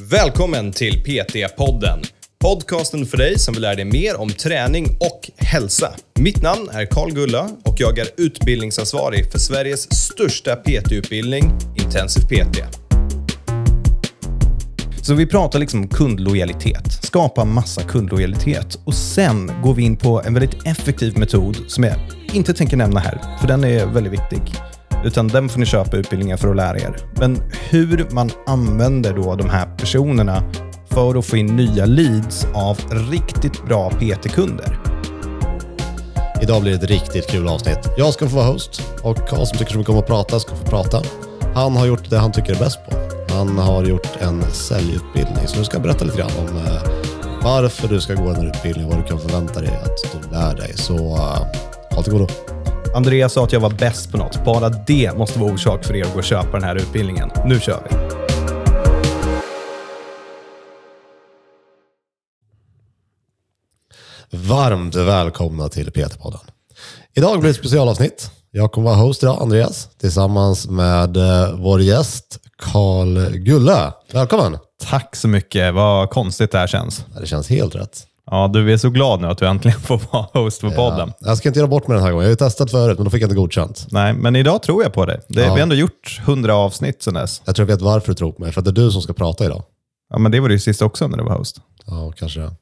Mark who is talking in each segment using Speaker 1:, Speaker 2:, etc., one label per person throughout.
Speaker 1: Välkommen till PT-podden. Podcasten för dig som vill lära dig mer om träning och hälsa. Mitt namn är Karl Gulla och jag är utbildningsansvarig för Sveriges största PT-utbildning, Intensiv PT. Så vi pratar liksom kundlojalitet, skapa massa kundlojalitet och sen går vi in på en väldigt effektiv metod som jag inte tänker nämna här, för den är väldigt viktig. Utan den får ni köpa utbildningar för att lära er. Men hur man använder då de här personerna för att få in nya leads av riktigt bra PT-kunder.
Speaker 2: Idag blir det ett riktigt kul avsnitt. Jag ska få vara host och Karl som tycker så mycket om att prata ska få prata. Han har gjort det han tycker är bäst på. Han har gjort en säljutbildning, så nu ska jag berätta lite grann om eh, varför du ska gå den här utbildningen, och vad du kan förvänta dig att du lär dig. Så eh, uh, allt till godo.
Speaker 1: Andreas sa att jag var bäst på något. Bara det måste vara orsak för er att gå och köpa den här utbildningen. Nu kör vi!
Speaker 2: Varmt välkomna till PT-podden. Idag blir det ett specialavsnitt. Jag kommer vara host idag, Andreas, tillsammans med eh, vår gäst Karl Gulle. Välkommen!
Speaker 1: Tack så mycket. Vad konstigt det här känns.
Speaker 2: Det känns helt rätt.
Speaker 1: Ja, du är så glad nu att du äntligen får vara host på podden.
Speaker 2: Jag ska inte göra bort mig den här gången. Jag har ju testat förut, men då fick jag inte godkänt.
Speaker 1: Nej, men idag tror jag på dig. Det,
Speaker 2: Ja.
Speaker 1: Vi har ändå gjort hundra avsnitt sedan dess.
Speaker 2: Jag tror jag vet varför du tror på mig, för att det är du som ska prata idag.
Speaker 1: Ja, men det var det ju sist också när du var host.
Speaker 2: Ja, kanske det.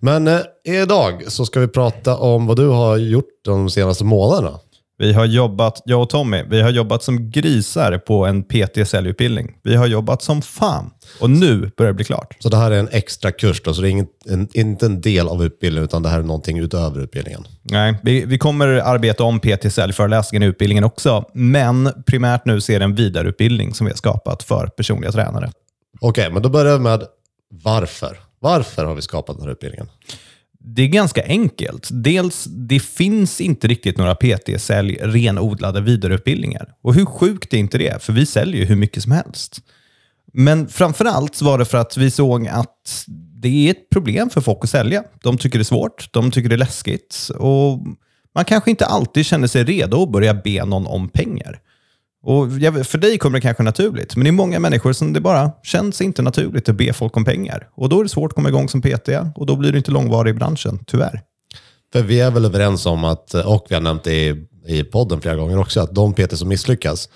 Speaker 2: Men eh, idag så ska vi prata om vad du har gjort de senaste månaderna.
Speaker 1: Vi har jobbat, jag och Tommy, vi har jobbat som grisar på en PT-säljutbildning. Vi har jobbat som fan. Och nu börjar det bli klart.
Speaker 2: Så det här är en extra kurs då, så det är inget, en, inte en del av utbildningen, utan det här är någonting utöver utbildningen.
Speaker 1: Nej, vi, vi kommer arbeta om PT-säljföreläsningen i utbildningen också, men primärt nu så är det en vidareutbildning som vi har skapat för personliga tränare.
Speaker 2: Okej, men då börjar vi med varför. Varför har vi skapat den här utbildningen?
Speaker 1: Det är ganska enkelt. Dels, det finns inte riktigt några PT-sälj renodlade vidareutbildningar. Och hur sjukt är inte det? För vi säljer ju hur mycket som helst. Men framför allt var det för att vi såg att det är ett problem för folk att sälja. De tycker det är svårt, de tycker det är läskigt och man kanske inte alltid känner sig redo att börja be någon om pengar. Och för dig kommer det kanske naturligt, men det är många människor som det bara känns inte naturligt att be folk om pengar. Och då är det svårt att komma igång som PT och då blir du inte långvarig i branschen, tyvärr.
Speaker 2: För vi är väl överens om att, och vi har nämnt det i, i podden flera gånger också, att de PT som misslyckas,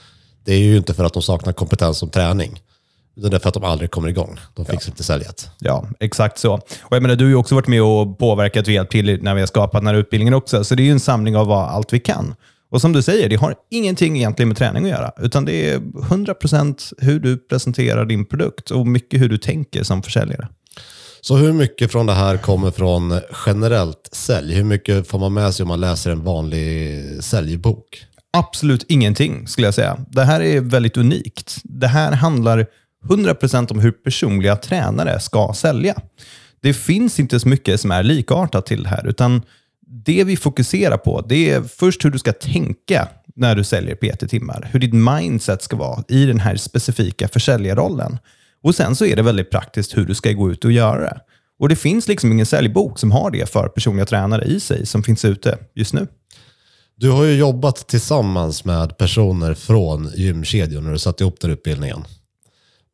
Speaker 2: det är ju inte för att de saknar kompetens som träning. Utan det är för att de aldrig kommer igång. De fixar inte säljet.
Speaker 1: Ja, exakt så. Och jag menar, du har ju också varit med och påverkat och hjälpt till när vi har skapat den här utbildningen också. Så det är ju en samling av vad, allt vi kan. Och som du säger, det har ingenting egentligen med träning att göra. Utan det är 100% hur du presenterar din produkt och mycket hur du tänker som försäljare.
Speaker 2: Så hur mycket från det här kommer från generellt sälj? Hur mycket får man med sig om man läser en vanlig säljbok?
Speaker 1: Absolut ingenting skulle jag säga. Det här är väldigt unikt. Det här handlar 100% om hur personliga tränare ska sälja. Det finns inte så mycket som är likartat till det här, utan det vi fokuserar på det är först hur du ska tänka när du säljer PT-timmar. Hur ditt mindset ska vara i den här specifika försäljarrollen. Och sen så är det väldigt praktiskt hur du ska gå ut och göra det. Och det finns liksom ingen säljbok som har det för personliga tränare i sig som finns ute just nu.
Speaker 2: Du har ju jobbat tillsammans med personer från gymkedjor när du satte ihop den här utbildningen.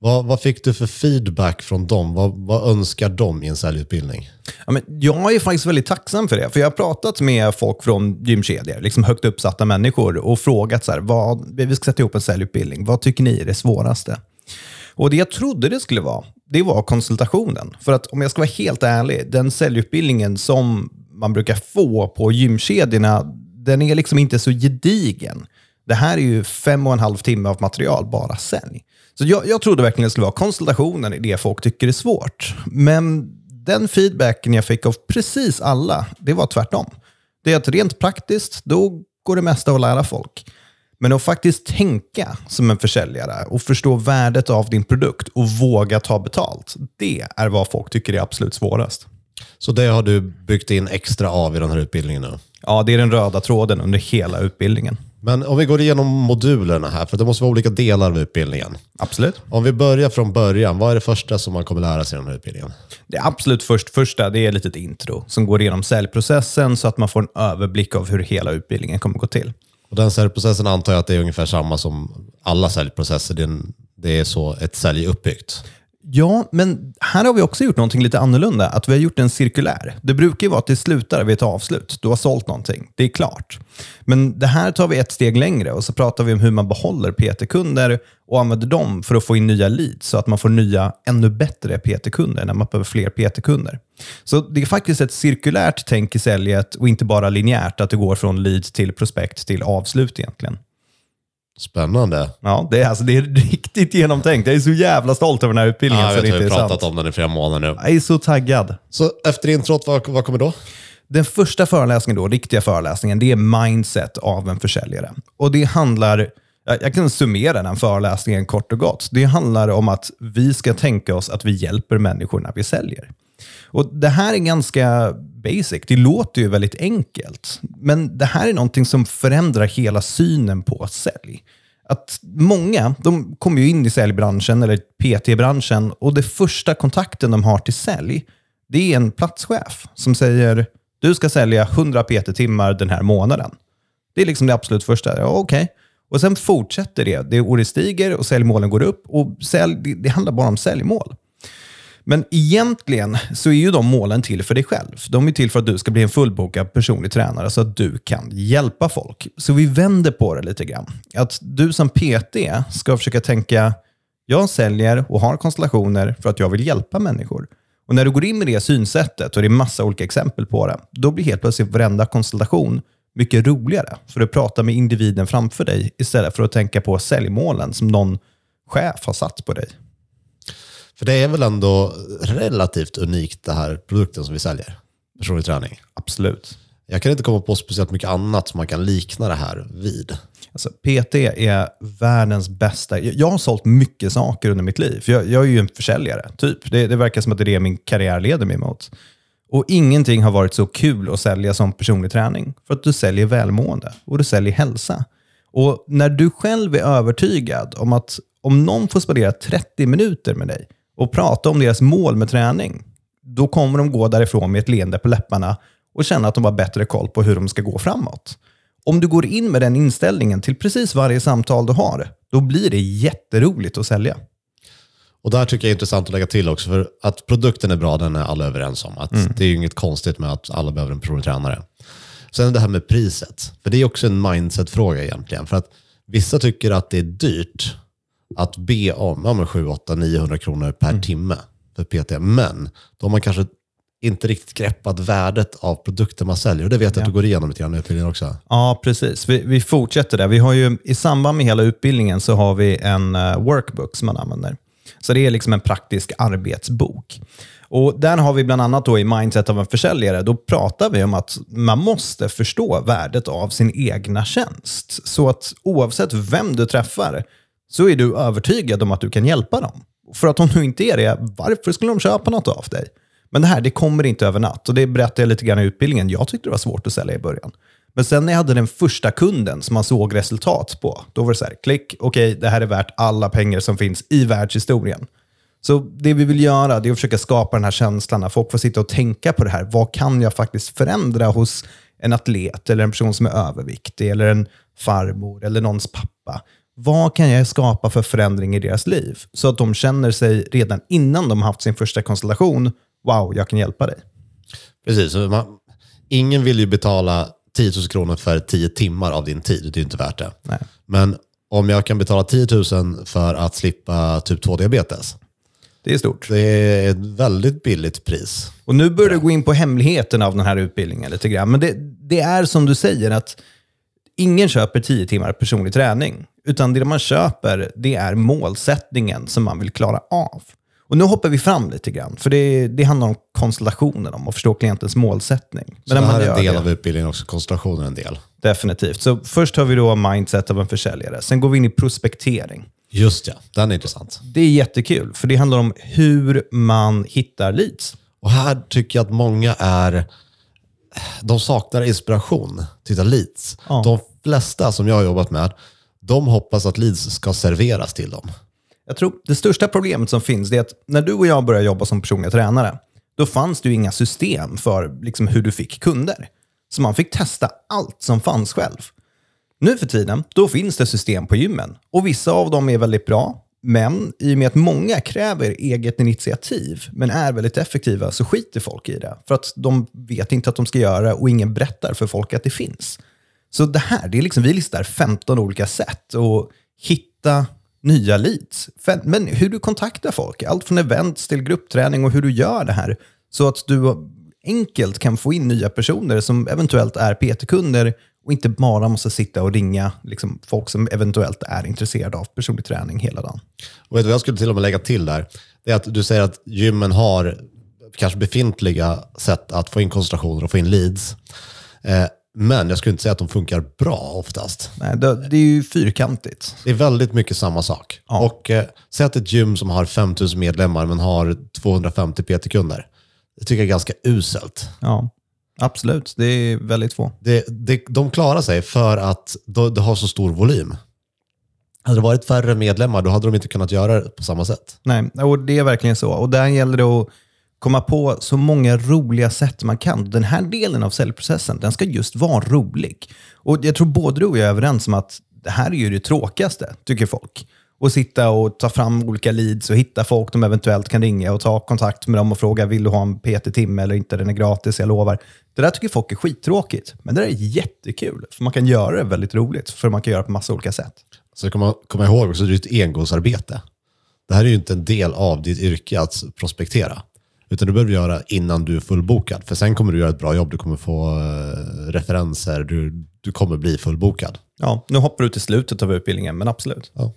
Speaker 2: Vad, vad fick du för feedback från dem? Vad, vad önskar de i en säljutbildning?
Speaker 1: Ja, men jag är faktiskt väldigt tacksam för det. För Jag har pratat med folk från gymkedjor, liksom högt uppsatta människor, och frågat så här, vad, vi ska sätta ihop en säljutbildning. Vad tycker ni är det svåraste? Och Det jag trodde det skulle vara, det var konsultationen. För att om jag ska vara helt ärlig, den säljutbildningen som man brukar få på gymkedjorna, den är liksom inte så gedigen. Det här är ju fem och en halv timme av material, bara sälj. Så jag, jag trodde verkligen det skulle vara konsultationen i det folk tycker är svårt. Men den feedbacken jag fick av precis alla, det var tvärtom. Det är att rent praktiskt, då går det mesta att lära folk. Men att faktiskt tänka som en försäljare och förstå värdet av din produkt och våga ta betalt, det är vad folk tycker är absolut svårast.
Speaker 2: Så det har du byggt in extra av i den här utbildningen nu?
Speaker 1: Ja, det är den röda tråden under hela utbildningen.
Speaker 2: Men om vi går igenom modulerna här, för det måste vara olika delar av utbildningen.
Speaker 1: Absolut.
Speaker 2: Om vi börjar från början, vad är det första som man kommer lära sig i den här utbildningen?
Speaker 1: Det absolut först, första det är ett litet intro som går igenom säljprocessen så att man får en överblick av hur hela utbildningen kommer gå till.
Speaker 2: Och den säljprocessen antar jag att det är ungefär samma som alla säljprocesser. Det är, så ett sälj är uppbyggt.
Speaker 1: Ja, men här har vi också gjort någonting lite annorlunda. Att vi har gjort en cirkulär. Det brukar ju vara att det slutar vid ett avslut. Du har sålt någonting. Det är klart. Men det här tar vi ett steg längre och så pratar vi om hur man behåller PT-kunder och använder dem för att få in nya leads så att man får nya, ännu bättre PT-kunder när man behöver fler PT-kunder. Så det är faktiskt ett cirkulärt tänk i säljet och inte bara linjärt, att det går från lead till prospekt till avslut egentligen.
Speaker 2: Spännande.
Speaker 1: Ja, det är, alltså, det är riktigt genomtänkt. Jag är så jävla stolt över den här utbildningen.
Speaker 2: Ja, jag
Speaker 1: så
Speaker 2: vet,
Speaker 1: det
Speaker 2: vi
Speaker 1: inte
Speaker 2: har pratat
Speaker 1: sant.
Speaker 2: om den i flera månader nu.
Speaker 1: Jag är så taggad.
Speaker 2: Så efter introt, vad, vad kommer då?
Speaker 1: Den första föreläsningen, då, riktiga föreläsningen, det är mindset av en försäljare. Och det handlar, jag jag kan summera den föreläsningen kort och gott. Det handlar om att vi ska tänka oss att vi hjälper människor när vi säljer. Och Det här är ganska basic. Det låter ju väldigt enkelt. Men det här är någonting som förändrar hela synen på sälj. Att många de kommer ju in i säljbranschen eller PT-branschen och det första kontakten de har till sälj, det är en platschef som säger du ska sälja 100 PT-timmar den här månaden. Det är liksom det absolut första. Ja, okej. Och sen fortsätter det. Det ordet stiger och säljmålen går upp. Och sälj, det, det handlar bara om säljmål. Men egentligen så är ju de målen till för dig själv. De är till för att du ska bli en fullbokad personlig tränare så att du kan hjälpa folk. Så vi vänder på det lite grann. Att du som PT ska försöka tänka, jag säljer och har konstellationer för att jag vill hjälpa människor. Och när du går in med det synsättet, och det är massa olika exempel på det, då blir helt plötsligt varenda konstellation mycket roligare. För du pratar med individen framför dig istället för att tänka på säljmålen som någon chef har satt på dig.
Speaker 2: För det är väl ändå relativt unikt det här produkten som vi säljer. Personlig träning.
Speaker 1: Absolut.
Speaker 2: Jag kan inte komma på speciellt mycket annat som man kan likna det här vid.
Speaker 1: Alltså, PT är världens bästa. Jag har sålt mycket saker under mitt liv. Jag, jag är ju en försäljare, typ. Det, det verkar som att det är det min karriär leder mig mot. Och ingenting har varit så kul att sälja som personlig träning. För att du säljer välmående och du säljer hälsa. Och när du själv är övertygad om att om någon får spendera 30 minuter med dig och prata om deras mål med träning, då kommer de gå därifrån med ett leende på läpparna och känna att de har bättre koll på hur de ska gå framåt. Om du går in med den inställningen till precis varje samtal du har, då blir det jätteroligt att sälja.
Speaker 2: Och där tycker jag är intressant att lägga till också, för att produkten är bra, den är alla överens om. Att Det är inget konstigt med att alla behöver en personlig tränare. Sen det här med priset, för det är också en mindset-fråga egentligen. För att vissa tycker att det är dyrt att be om ja, men 7, 8, 900 kronor per timme för PT. Men då har man kanske inte riktigt greppat värdet av produkten man säljer. Och det vet jag att du går igenom lite grann i utbildningen också.
Speaker 1: Ja, precis. Vi, vi fortsätter där. Vi har ju, I samband med hela utbildningen så har vi en eh, workbook som man använder. Så det är liksom en praktisk arbetsbok. Och Där har vi bland annat då i Mindset av en försäljare, då pratar vi om att man måste förstå värdet av sin egna tjänst. Så att oavsett vem du träffar så är du övertygad om att du kan hjälpa dem. För att om du inte är det, varför skulle de köpa något av dig? Men det här, det kommer inte över natt. Och det berättade jag lite grann i utbildningen. Jag tyckte det var svårt att sälja i början. Men sen när jag hade den första kunden som man såg resultat på, då var det så här, klick, okej, det här är värt alla pengar som finns i världshistorien. Så det vi vill göra det är att försöka skapa den här känslan när folk får sitta och tänka på det här. Vad kan jag faktiskt förändra hos en atlet eller en person som är överviktig eller en farmor eller någons pappa? Vad kan jag skapa för förändring i deras liv? Så att de känner sig redan innan de har haft sin första konstellation, wow, jag kan hjälpa dig.
Speaker 2: Precis, man, ingen vill ju betala 10 000 kronor för 10 timmar av din tid. Det är inte värt det.
Speaker 1: Nej.
Speaker 2: Men om jag kan betala 10 000 för att slippa typ 2-diabetes,
Speaker 1: Det är stort.
Speaker 2: det är ett väldigt billigt pris.
Speaker 1: Och nu börjar du gå in på hemligheten av den här utbildningen lite grann. Men det, det är som du säger att ingen köper 10 timmar personlig träning. Utan det man köper, det är målsättningen som man vill klara av. Och nu hoppar vi fram lite grann, för det, det handlar om konstellationen, om att förstå klientens målsättning.
Speaker 2: Så
Speaker 1: när
Speaker 2: det här är en del
Speaker 1: det-
Speaker 2: av utbildningen också, koncentrationen är en del.
Speaker 1: Definitivt. Så först har vi då mindset av en försäljare. Sen går vi in i prospektering.
Speaker 2: Just ja, den är intressant.
Speaker 1: Det är jättekul, för det handlar om hur man hittar leads.
Speaker 2: Och här tycker jag att många är, de saknar inspiration till att hitta leads.
Speaker 1: Ja.
Speaker 2: De flesta som jag har jobbat med, de hoppas att leads ska serveras till dem.
Speaker 1: Jag tror det största problemet som finns är att när du och jag började jobba som personliga tränare, då fanns det ju inga system för liksom, hur du fick kunder. Så man fick testa allt som fanns själv. Nu för tiden, då finns det system på gymmen. Och vissa av dem är väldigt bra Men i och med att många kräver eget initiativ, men är väldigt effektiva, så skiter folk i det. För att de vet inte att de ska göra det och ingen berättar för folk att det finns. Så det här, det är liksom, vi listar 15 olika sätt att hitta nya leads. Men hur du kontaktar folk, allt från events till gruppträning och hur du gör det här. Så att du enkelt kan få in nya personer som eventuellt är PT-kunder och inte bara måste sitta och ringa liksom, folk som eventuellt är intresserade av personlig träning hela dagen.
Speaker 2: Och vet du vad jag skulle till och med lägga till där? Det är att du säger att gymmen har kanske befintliga sätt att få in koncentrationer och få in leads. Eh, men jag skulle inte säga att de funkar bra oftast.
Speaker 1: Nej, det, det är ju fyrkantigt.
Speaker 2: Det är väldigt mycket samma sak.
Speaker 1: Ja.
Speaker 2: Och eh, säg att ett gym som har 5000 medlemmar men har 250 PT-kunder. Det tycker jag är ganska uselt.
Speaker 1: Ja, absolut. Det är väldigt få.
Speaker 2: Det, det, de klarar sig för att de, de har så stor volym. Hade det varit färre medlemmar då hade de inte kunnat göra det på samma sätt.
Speaker 1: Nej, och det är verkligen så. Och där gäller det att komma på så många roliga sätt man kan. Den här delen av säljprocessen, den ska just vara rolig. Och jag tror både du och jag är överens om att det här är ju det tråkigaste, tycker folk. Att sitta och ta fram olika leads och hitta folk de eventuellt kan ringa och ta kontakt med dem och fråga vill du ha en PT-timme eller inte, den är gratis, jag lovar. Det där tycker folk är skittråkigt, men det där är jättekul. För man kan göra det väldigt roligt, för man kan göra det på massa olika sätt.
Speaker 2: Så kan man komma ihåg också, det är ett engångsarbete. Det här är ju inte en del av ditt yrke att prospektera. Utan du behöver göra innan du är fullbokad. För sen kommer du göra ett bra jobb, du kommer få eh, referenser, du, du kommer bli fullbokad.
Speaker 1: Ja, nu hoppar du till slutet av utbildningen, men absolut.
Speaker 2: Ja.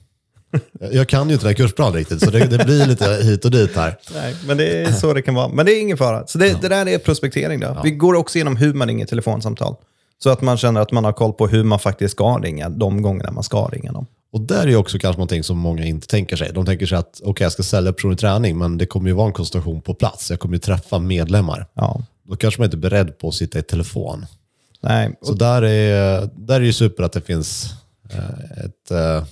Speaker 2: Jag kan ju inte den här kursplanen riktigt, så det, det blir lite hit och dit här.
Speaker 1: Nej, men det är så det kan vara. Men det är ingen fara. Så det, det där är prospektering. Då. Vi går också igenom hur man ringer telefonsamtal. Så att man känner att man har koll på hur man faktiskt ska ringa de gångerna man ska ringa dem.
Speaker 2: Och där är också kanske någonting som många inte tänker sig. De tänker sig att okej, jag ska sälja personlig träning, men det kommer ju vara en konsultation på plats. Jag kommer ju träffa medlemmar.
Speaker 1: Ja.
Speaker 2: Då kanske man inte är beredd på att sitta i telefon.
Speaker 1: Nej,
Speaker 2: Så där är, där är det ju super att det finns eh, ett eh,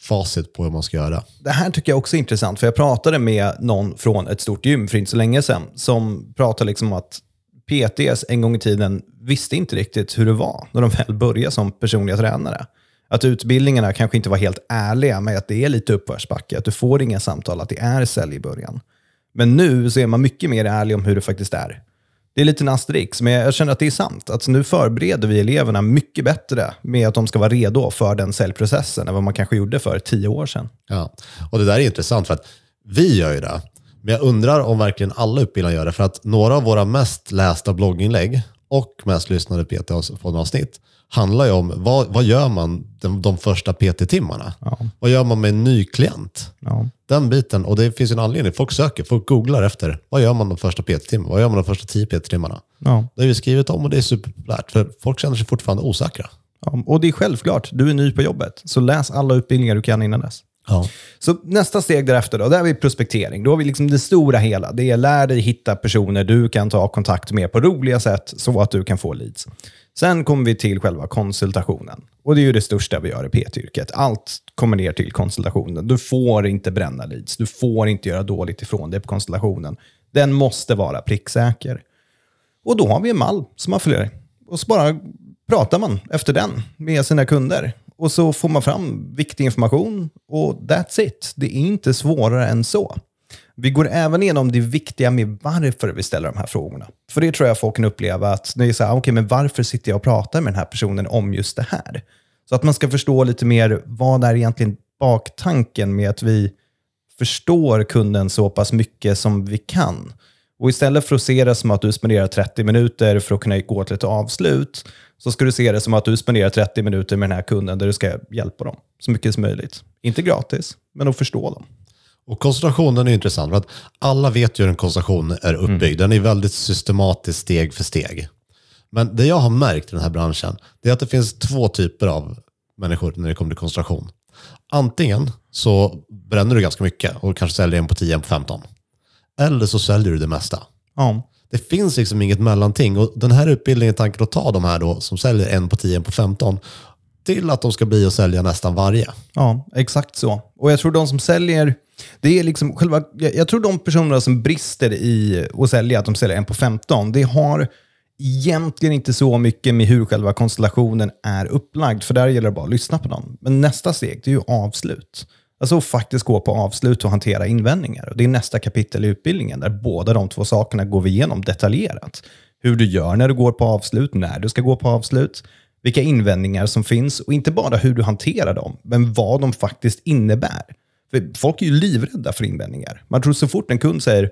Speaker 2: facit på hur man ska göra.
Speaker 1: Det här tycker jag också är intressant, för jag pratade med någon från ett stort gym för inte så länge sedan, som pratade liksom om att PTS en gång i tiden visste inte riktigt hur det var när de väl började som personliga tränare. Att utbildningarna kanske inte var helt ärliga med att det är lite uppförsbacke, att du får inga samtal, att det är sälj i början. Men nu så är man mycket mer ärlig om hur det faktiskt är. Det är lite en asterix, men jag känner att det är sant. Att nu förbereder vi eleverna mycket bättre med att de ska vara redo för den säljprocessen än vad man kanske gjorde för tio år sedan.
Speaker 2: Ja. Och det där är intressant för att vi gör ju det. Men jag undrar om verkligen alla utbildare gör det. För att några av våra mest lästa blogginlägg och mest lyssnade PT-avsnitt handlar ju om vad, vad gör man de, de första PT-timmarna? Vad gör man med en ny klient?
Speaker 1: Ja.
Speaker 2: Den biten, och det finns ju en anledning. Folk söker, folk googlar efter vad gör man de första PT-timmarna? Vad gör man de första 10 PT-timmarna?
Speaker 1: Ja.
Speaker 2: Det har vi skrivit om och det är superpopulärt. För folk känner sig fortfarande osäkra.
Speaker 1: Ja, och det är självklart, du är ny på jobbet, så läs alla utbildningar du kan innan dess.
Speaker 2: Ja.
Speaker 1: Så nästa steg därefter, då, där har vi prospektering. Då har vi liksom det stora hela. Det är lär dig hitta personer du kan ta kontakt med på roliga sätt så att du kan få leads. Sen kommer vi till själva konsultationen. Och det är ju det största vi gör i PT-yrket. Allt kommer ner till konsultationen. Du får inte bränna leads. Du får inte göra dåligt ifrån dig på konsultationen. Den måste vara pricksäker. Och då har vi en mall som man följer. Och så bara pratar man efter den med sina kunder. Och så får man fram viktig information och that's it. Det är inte svårare än så. Vi går även igenom det viktiga med varför vi ställer de här frågorna. För det tror jag folk kan uppleva att det är så här, ah, okej, men varför sitter jag och pratar med den här personen om just det här? Så att man ska förstå lite mer vad är egentligen baktanken med att vi förstår kunden så pass mycket som vi kan. Och istället för att se det som att du spenderar 30 minuter för att kunna gå till ett avslut, så ska du se det som att du spenderar 30 minuter med den här kunden där du ska hjälpa dem så mycket som möjligt. Inte gratis, men att förstå dem.
Speaker 2: Och koncentrationen är intressant för att alla vet ju hur en koncentration är uppbyggd. Den är väldigt systematisk steg för steg. Men det jag har märkt i den här branschen, det är att det finns två typer av människor när det kommer till koncentration. Antingen så bränner du ganska mycket och kanske säljer en på 10, en på 15. Eller så säljer du det mesta.
Speaker 1: Ja,
Speaker 2: Det finns liksom inget mellanting. Och den här utbildningen är tanken att ta de här då som säljer en på 10, en på 15 till att de ska bli och sälja nästan varje.
Speaker 1: ja exakt så. Och jag tror de som säljer, det är liksom själva, jag, jag tror de personerna som brister i att sälja, att de säljer en på 15, det har egentligen inte så mycket med hur själva konstellationen är upplagd, för där gäller det bara att lyssna på dem. Men nästa steg, det är ju avslut. Alltså att faktiskt gå på avslut och hantera invändningar. Och det är nästa kapitel i utbildningen där båda de två sakerna går vi igenom detaljerat. Hur du gör när du går på avslut, när du ska gå på avslut, vilka invändningar som finns och inte bara hur du hanterar dem, men vad de faktiskt innebär. För folk är ju livrädda för invändningar. Man tror så fort en kund säger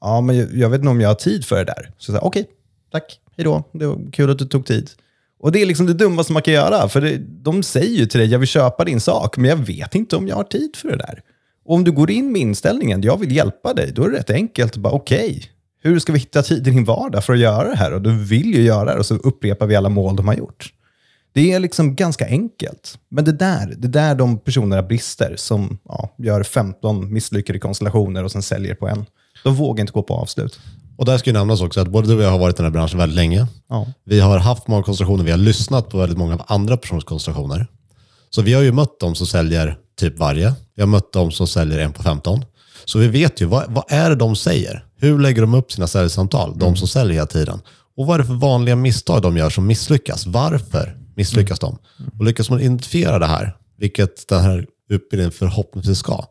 Speaker 1: ja, men jag vet inte om jag har tid för det där. Så säger okej, okay, tack, hej då, det var kul att du tog tid. Och det är liksom det dummaste man kan göra, för det, de säger ju till dig, jag vill köpa din sak, men jag vet inte om jag har tid för det där. Och om du går in med inställningen, jag vill hjälpa dig, då är det rätt enkelt. att Bara okej, okay, hur ska vi hitta tid i din vardag för att göra det här? Och du vill ju göra det, och så upprepar vi alla mål de har gjort. Det är liksom ganska enkelt. Men det där, det där de personerna brister som ja, gör 15 misslyckade konstellationer och sen säljer på en. De vågar inte gå på avslut.
Speaker 2: Och där ska ju nämnas också att både du och jag har varit i den här branschen väldigt länge. Ja. Vi har haft många konstellationer, vi har lyssnat på väldigt många andra personers konstellationer. Så vi har ju mött dem som säljer typ varje. Vi har mött dem som säljer en på 15. Så vi vet ju, vad, vad är det de säger? Hur lägger de upp sina säljsamtal, mm. de som säljer hela tiden? Och vad är det för vanliga misstag de gör som misslyckas? Varför misslyckas mm. de? Och lyckas man identifiera det här, vilket den här utbildningen förhoppningsvis ska,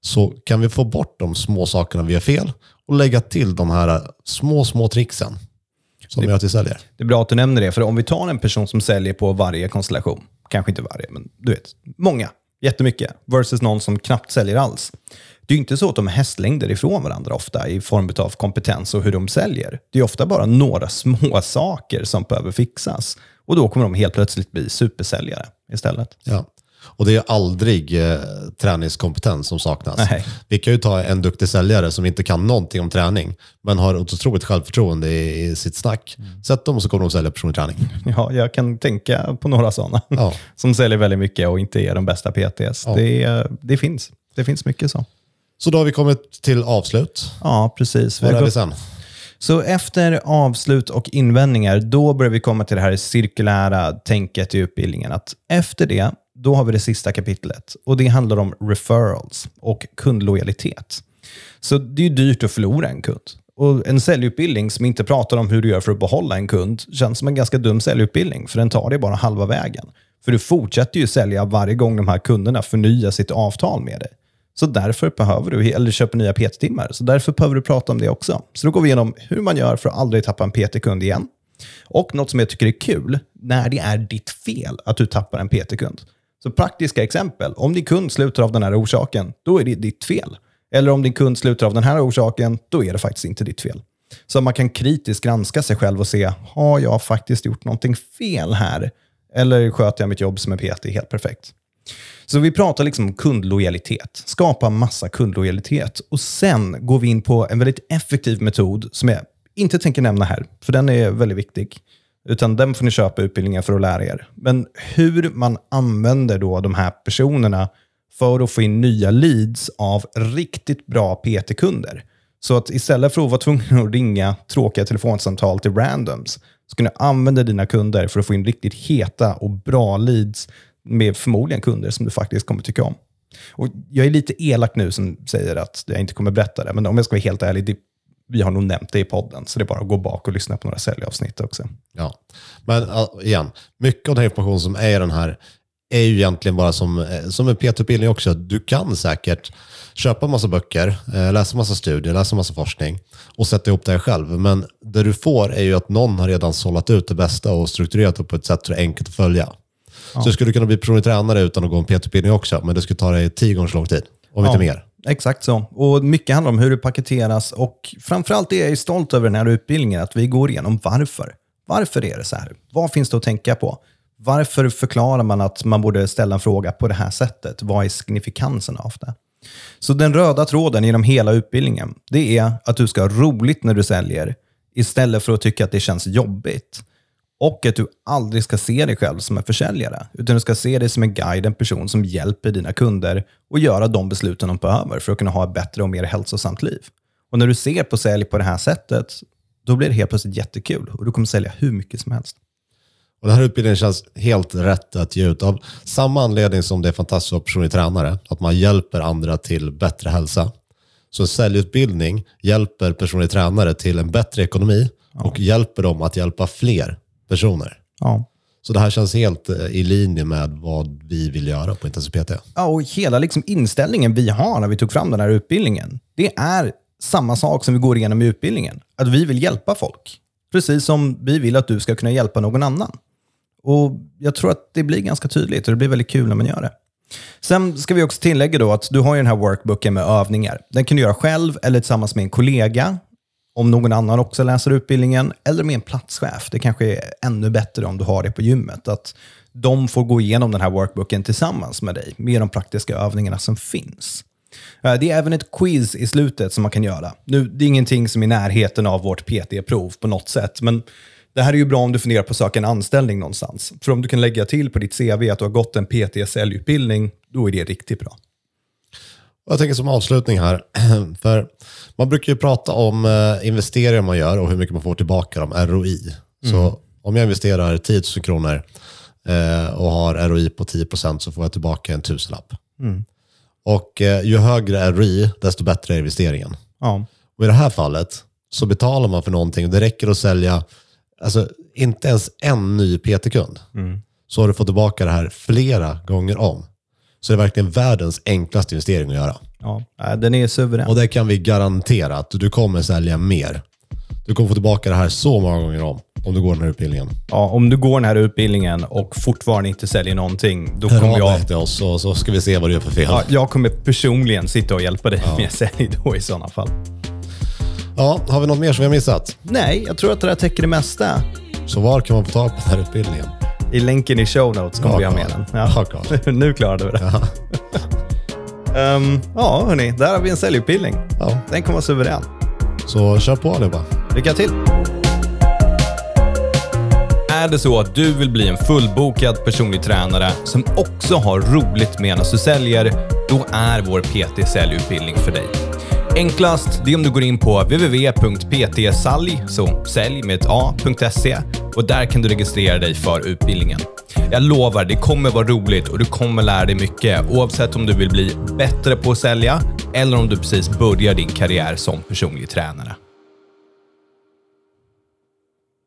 Speaker 2: så kan vi få bort de små sakerna vi gör fel och lägga till de här små, små tricksen som det, gör att vi säljer.
Speaker 1: Det är bra att du nämner det, för om vi tar en person som säljer på varje konstellation, kanske inte varje, men du vet, många, jättemycket, versus någon som knappt säljer alls. Det är ju inte så att de är hästlängder ifrån varandra ofta i form av kompetens och hur de säljer. Det är ofta bara några små saker som behöver fixas. Och då kommer de helt plötsligt bli supersäljare istället.
Speaker 2: Ja. Och det är aldrig eh, träningskompetens som saknas. Nej. Vi kan ju ta en duktig säljare som inte kan någonting om träning, men har ett otroligt självförtroende i, i sitt snack. Mm. Sätt dem så kommer de sälja personlig träning.
Speaker 1: Ja, jag kan tänka på några sådana ja. som säljer väldigt mycket och inte är de bästa PTS. Ja. Det, det, finns. det finns mycket så.
Speaker 2: Så då har vi kommit till avslut.
Speaker 1: Ja, precis.
Speaker 2: Var är vi sen?
Speaker 1: Så efter avslut och invändningar, då börjar vi komma till det här cirkulära tänket i utbildningen. Att efter det då har vi det sista kapitlet och det handlar om referrals och kundlojalitet. Så det är dyrt att förlora en kund. Och En säljutbildning som inte pratar om hur du gör för att behålla en kund känns som en ganska dum säljutbildning, för den tar dig bara halva vägen. För du fortsätter ju sälja varje gång de här kunderna förnyar sitt avtal med dig. Så därför behöver du, eller köper nya PT-timmar, så därför behöver du prata om det också. Så då går vi igenom hur man gör för att aldrig tappa en PT-kund igen. Och något som jag tycker är kul, när det är ditt fel att du tappar en PT-kund. Så praktiska exempel. Om din kund slutar av den här orsaken, då är det ditt fel. Eller om din kund slutar av den här orsaken, då är det faktiskt inte ditt fel. Så man kan kritiskt granska sig själv och se, har jag faktiskt gjort någonting fel här? Eller sköter jag mitt jobb som en PT helt perfekt? Så vi pratar liksom om kundlojalitet. Skapa massa kundlojalitet. Och sen går vi in på en väldigt effektiv metod som jag inte tänker nämna här, för den är väldigt viktig. Utan den får ni köpa utbildningen för att lära er. Men hur man använder då de här personerna för att få in nya leads av riktigt bra PT-kunder. Så att istället för att vara tvungen att ringa tråkiga telefonsamtal till randoms, så kan du använda dina kunder för att få in riktigt heta och bra leads med förmodligen kunder som du faktiskt kommer tycka om. Och jag är lite elak nu som säger att jag inte kommer berätta det, men om jag ska vara helt ärlig, det vi har nog nämnt det i podden, så det är bara att gå bak och lyssna på några säljavsnitt också.
Speaker 2: Ja, men igen, mycket av den information som är i den här är ju egentligen bara som, eh, som en PT-utbildning också. Du kan säkert köpa massa böcker, eh, läsa massa studier, läsa massa forskning och sätta ihop det här själv. Men det du får är ju att någon har redan sållat ut det bästa och strukturerat det på ett sätt det är enkelt att följa. Ja. Så du skulle kunna bli personlig tränare utan att gå en PT-utbildning också, men det skulle ta dig tio gånger så lång tid, om ja. inte mer.
Speaker 1: Exakt så. Och mycket handlar om hur det paketeras och framförallt är jag stolt över den här utbildningen, att vi går igenom varför. Varför är det så här? Vad finns det att tänka på? Varför förklarar man att man borde ställa en fråga på det här sättet? Vad är signifikansen av det? Så den röda tråden genom hela utbildningen, det är att du ska ha roligt när du säljer istället för att tycka att det känns jobbigt. Och att du aldrig ska se dig själv som en försäljare, utan du ska se dig som en guide, en person som hjälper dina kunder att göra de besluten de behöver för att kunna ha ett bättre och mer hälsosamt liv. Och när du ser på sälj på det här sättet, då blir det helt plötsligt jättekul och du kommer sälja hur mycket som helst.
Speaker 2: Och den här utbildningen känns helt rätt att ge ut av samma anledning som det är fantastiskt att personlig tränare, att man hjälper andra till bättre hälsa. Så en säljutbildning hjälper personlig tränare till en bättre ekonomi ja. och hjälper dem att hjälpa fler personer.
Speaker 1: Ja.
Speaker 2: Så det här känns helt eh, i linje med vad vi vill göra på Intensiv PT.
Speaker 1: Ja, och hela liksom inställningen vi har när vi tog fram den här utbildningen, det är samma sak som vi går igenom i utbildningen. Att vi vill hjälpa folk. Precis som vi vill att du ska kunna hjälpa någon annan. Och Jag tror att det blir ganska tydligt och det blir väldigt kul när man gör det. Sen ska vi också tillägga då att du har ju den här workbooken med övningar. Den kan du göra själv eller tillsammans med en kollega om någon annan också läser utbildningen, eller med en platschef. Det kanske är ännu bättre om du har det på gymmet. Att de får gå igenom den här workbooken tillsammans med dig, med de praktiska övningarna som finns. Eh, det är även ett quiz i slutet som man kan göra. Nu, det är ingenting som är i närheten av vårt PT-prov på något sätt, men det här är ju bra om du funderar på att söka en anställning någonstans. För om du kan lägga till på ditt CV att du har gått en PT-säljutbildning, då är det riktigt bra.
Speaker 2: Jag tänker som avslutning här, för man brukar ju prata om eh, investeringar man gör och hur mycket man får tillbaka, om ROI. Mm. Så om jag investerar 10 000 kronor eh, och har ROI på 10% så får jag tillbaka en tusenlapp. Mm. Och eh, ju högre ROI, desto bättre är investeringen. Ja. Och I det här fallet så betalar man för någonting och det räcker att sälja alltså, inte ens en ny PT-kund. Mm. Så har du fått tillbaka det här flera gånger om. Så det är verkligen världens enklaste investering att göra.
Speaker 1: Ja, den är suverän.
Speaker 2: Och det kan vi garantera att du kommer sälja mer. Du kommer få tillbaka det här så många gånger om, om du går den här utbildningen.
Speaker 1: Ja, om du går den här utbildningen och fortfarande inte säljer någonting, då
Speaker 2: Hör
Speaker 1: kommer
Speaker 2: jag... Hör oss så, så ska vi se vad du gör för fel. Ja,
Speaker 1: jag kommer personligen sitta och hjälpa dig ja. med sälj då i sådana fall.
Speaker 2: Ja, har vi något mer som vi har missat?
Speaker 1: Nej, jag tror att det där täcker det mesta.
Speaker 2: Så var kan man få tag på den här utbildningen?
Speaker 1: I länken i show notes kommer vi ha med den. Ja. Nu klarade vi det. Ja, um, ja hörni, där har vi en säljutbildning. Ja. Den kommer vara suverän.
Speaker 2: Så kör på allihopa.
Speaker 1: Lycka till! Är det så att du vill bli en fullbokad personlig tränare som också har roligt medan du säljer, då är vår PT-säljutbildning för dig. Enklast det är om du går in på www.ptsalj, så sälj e, med ett a.se och där kan du registrera dig för utbildningen. Jag lovar, det kommer vara roligt och du kommer lära dig mycket oavsett om du vill bli bättre på att sälja eller om du precis börjar din karriär som personlig tränare.